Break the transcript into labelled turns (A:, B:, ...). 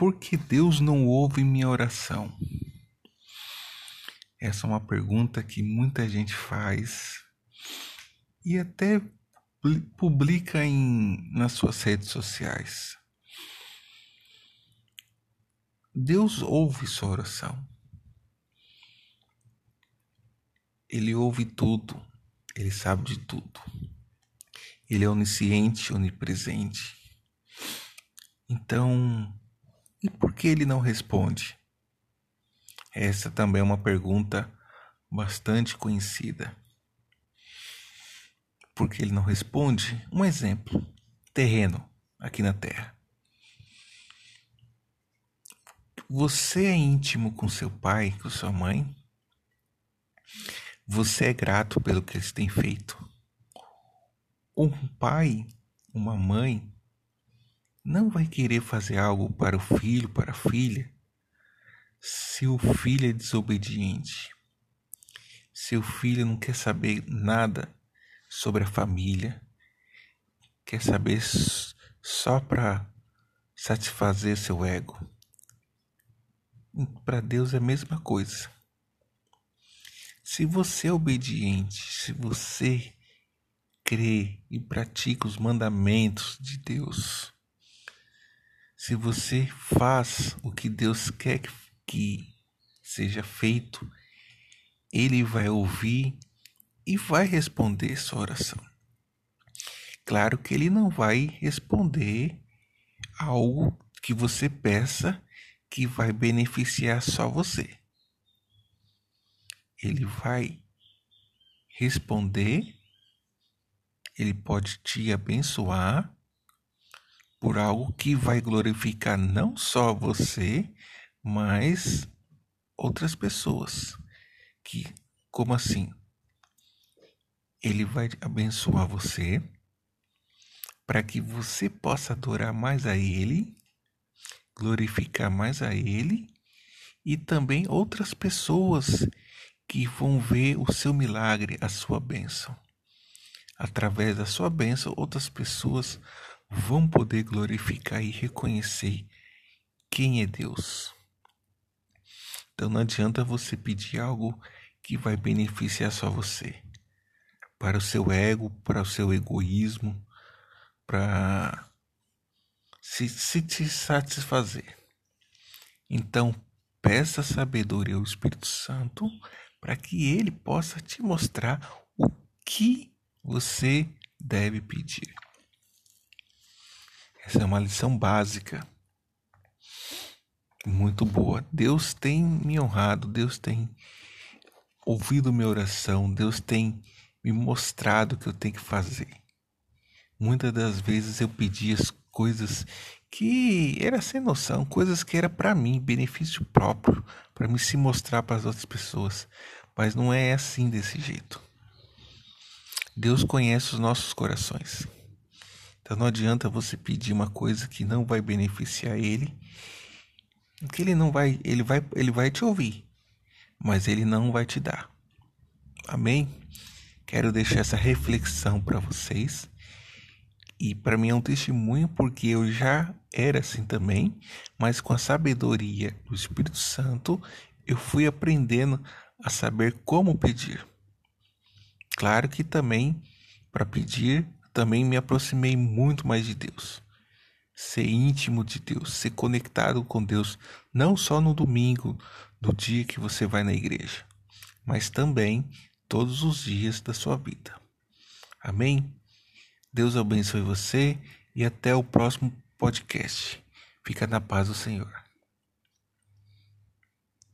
A: por que Deus não ouve minha oração? Essa é uma pergunta que muita gente faz e até publica em, nas suas redes sociais. Deus ouve sua oração. Ele ouve tudo, ele sabe de tudo. Ele é onisciente, onipresente. Então, e por que ele não responde? Essa também é uma pergunta bastante conhecida. Por que ele não responde? Um exemplo: terreno aqui na Terra. Você é íntimo com seu pai, com sua mãe? Você é grato pelo que eles têm feito? Um pai, uma mãe, não vai querer fazer algo para o filho, para a filha, se o filho é desobediente, se o filho não quer saber nada sobre a família, quer saber só para satisfazer seu ego. Para Deus é a mesma coisa. Se você é obediente, se você crê e pratica os mandamentos de Deus, se você faz o que Deus quer que seja feito, Ele vai ouvir e vai responder sua oração. Claro que Ele não vai responder algo que você peça que vai beneficiar só você. Ele vai responder, ele pode te abençoar por algo que vai glorificar não só você, mas outras pessoas. Que como assim? Ele vai abençoar você para que você possa adorar mais a ele, glorificar mais a ele e também outras pessoas que vão ver o seu milagre, a sua bênção. Através da sua bênção, outras pessoas vão poder glorificar e reconhecer quem é Deus. Então não adianta você pedir algo que vai beneficiar só você, para o seu ego, para o seu egoísmo, para se, se te satisfazer. Então peça sabedoria ao Espírito Santo para que ele possa te mostrar o que você deve pedir. Essa é uma lição básica, muito boa. Deus tem me honrado, Deus tem ouvido minha oração, Deus tem me mostrado o que eu tenho que fazer. Muitas das vezes eu pedi as coisas que era sem noção, coisas que era para mim, benefício próprio, para me se mostrar para as outras pessoas, mas não é assim desse jeito. Deus conhece os nossos corações. Então não adianta você pedir uma coisa que não vai beneficiar ele, que ele não vai, ele vai, ele vai te ouvir, mas ele não vai te dar. Amém? Quero deixar essa reflexão para vocês. E para mim é um testemunho porque eu já era assim também, mas com a sabedoria do Espírito Santo, eu fui aprendendo a saber como pedir. Claro que também para pedir também me aproximei muito mais de Deus. Ser íntimo de Deus, ser conectado com Deus, não só no domingo, no dia que você vai na igreja, mas também todos os dias da sua vida. Amém? Deus abençoe você e até o próximo podcast. Fica na paz do Senhor.